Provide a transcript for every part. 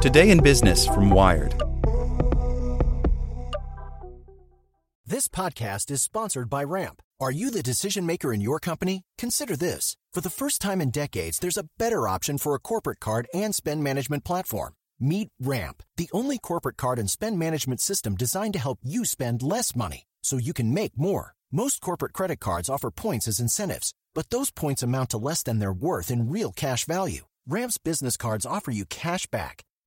Today in Business from Wired. This podcast is sponsored by Ramp. Are you the decision maker in your company? Consider this. For the first time in decades, there's a better option for a corporate card and spend management platform. Meet Ramp, the only corporate card and spend management system designed to help you spend less money so you can make more. Most corporate credit cards offer points as incentives, but those points amount to less than their worth in real cash value. Ramp's business cards offer you cash back,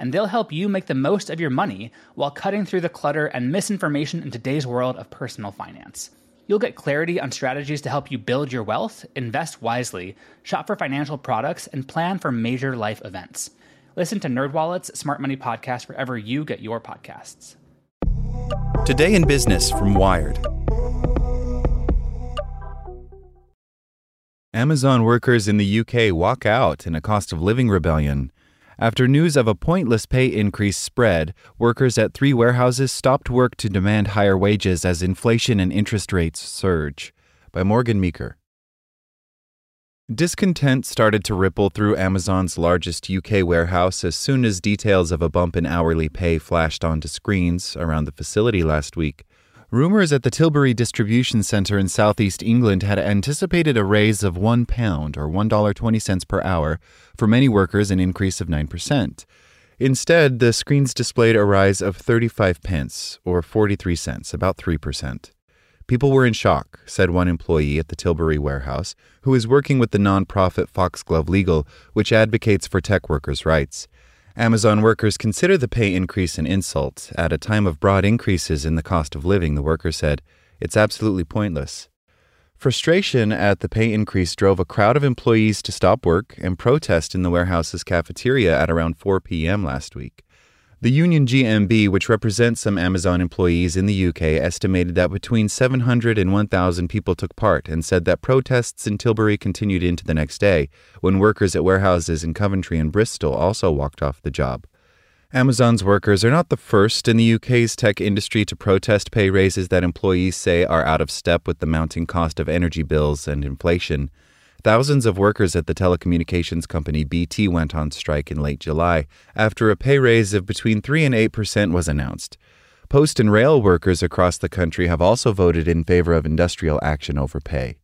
and they'll help you make the most of your money while cutting through the clutter and misinformation in today's world of personal finance. You'll get clarity on strategies to help you build your wealth, invest wisely, shop for financial products, and plan for major life events. Listen to NerdWallet's Smart Money Podcast wherever you get your podcasts. Today in Business from Wired. Amazon workers in the UK walk out in a cost of living rebellion. After news of a pointless pay increase spread, workers at three warehouses stopped work to demand higher wages as inflation and interest rates surge. By Morgan Meaker. Discontent started to ripple through Amazon's largest UK warehouse as soon as details of a bump in hourly pay flashed onto screens around the facility last week. Rumors at the Tilbury Distribution Centre in southeast England had anticipated a raise of £1 or $1.20 per hour, for many workers an increase of 9%. Instead, the screens displayed a rise of 35 pence or 43 cents, about 3%. People were in shock, said one employee at the Tilbury warehouse, who is working with the nonprofit Foxglove Legal, which advocates for tech workers' rights. Amazon workers consider the pay increase an insult. At a time of broad increases in the cost of living, the worker said, it's absolutely pointless. Frustration at the pay increase drove a crowd of employees to stop work and protest in the warehouse's cafeteria at around 4 p.m. last week. The union GMB, which represents some Amazon employees in the UK, estimated that between 700 and 1,000 people took part and said that protests in Tilbury continued into the next day, when workers at warehouses in Coventry and Bristol also walked off the job. Amazon's workers are not the first in the UK's tech industry to protest pay raises that employees say are out of step with the mounting cost of energy bills and inflation. Thousands of workers at the telecommunications company BT went on strike in late July after a pay raise of between 3 and 8 percent was announced. Post and rail workers across the country have also voted in favor of industrial action over pay.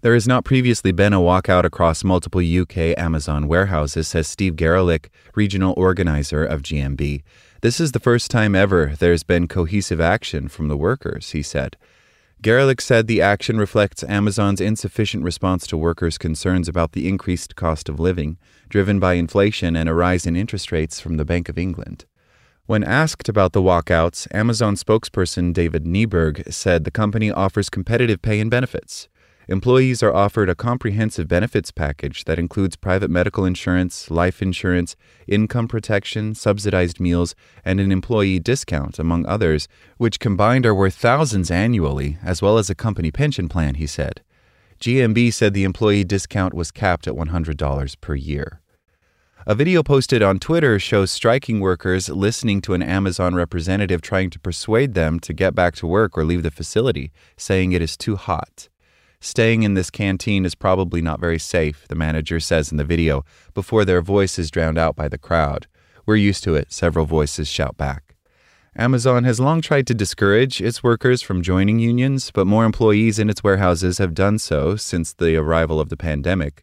There has not previously been a walkout across multiple UK Amazon warehouses, says Steve Garelick, regional organizer of GMB. This is the first time ever there's been cohesive action from the workers, he said. Garelick said the action reflects Amazon's insufficient response to workers' concerns about the increased cost of living, driven by inflation and a rise in interest rates from the Bank of England. When asked about the walkouts, Amazon spokesperson David Nieberg said the company offers competitive pay and benefits. Employees are offered a comprehensive benefits package that includes private medical insurance, life insurance, income protection, subsidized meals, and an employee discount, among others, which combined are worth thousands annually, as well as a company pension plan, he said. GMB said the employee discount was capped at $100 per year. A video posted on Twitter shows striking workers listening to an Amazon representative trying to persuade them to get back to work or leave the facility, saying it is too hot. Staying in this canteen is probably not very safe, the manager says in the video, before their voice is drowned out by the crowd. We're used to it, several voices shout back. Amazon has long tried to discourage its workers from joining unions, but more employees in its warehouses have done so since the arrival of the pandemic.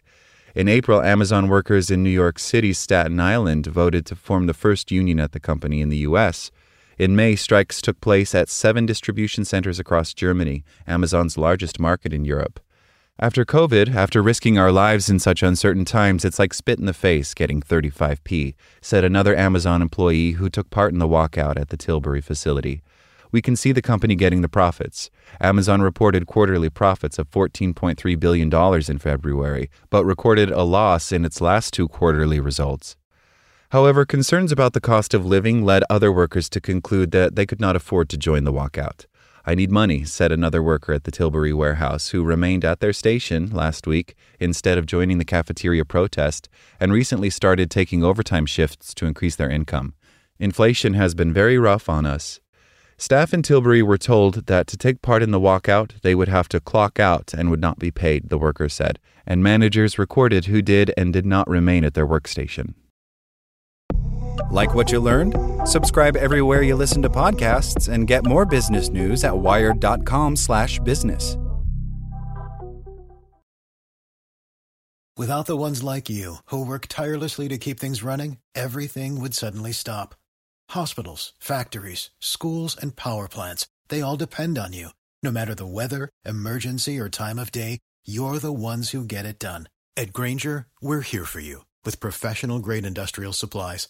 In April, Amazon workers in New York City's Staten Island voted to form the first union at the company in the U.S. In May, strikes took place at seven distribution centers across Germany, Amazon's largest market in Europe. After COVID, after risking our lives in such uncertain times, it's like spit in the face getting 35p, said another Amazon employee who took part in the walkout at the Tilbury facility. We can see the company getting the profits. Amazon reported quarterly profits of $14.3 billion in February, but recorded a loss in its last two quarterly results. However, concerns about the cost of living led other workers to conclude that they could not afford to join the walkout. I need money, said another worker at the Tilbury warehouse who remained at their station last week instead of joining the cafeteria protest and recently started taking overtime shifts to increase their income. Inflation has been very rough on us. Staff in Tilbury were told that to take part in the walkout, they would have to clock out and would not be paid, the worker said, and managers recorded who did and did not remain at their workstation. Like what you learned? Subscribe everywhere you listen to podcasts and get more business news at wired.com/business. Without the ones like you, who work tirelessly to keep things running, everything would suddenly stop. Hospitals, factories, schools, and power plants, they all depend on you. No matter the weather, emergency, or time of day, you're the ones who get it done. At Grainger, we're here for you with professional grade industrial supplies.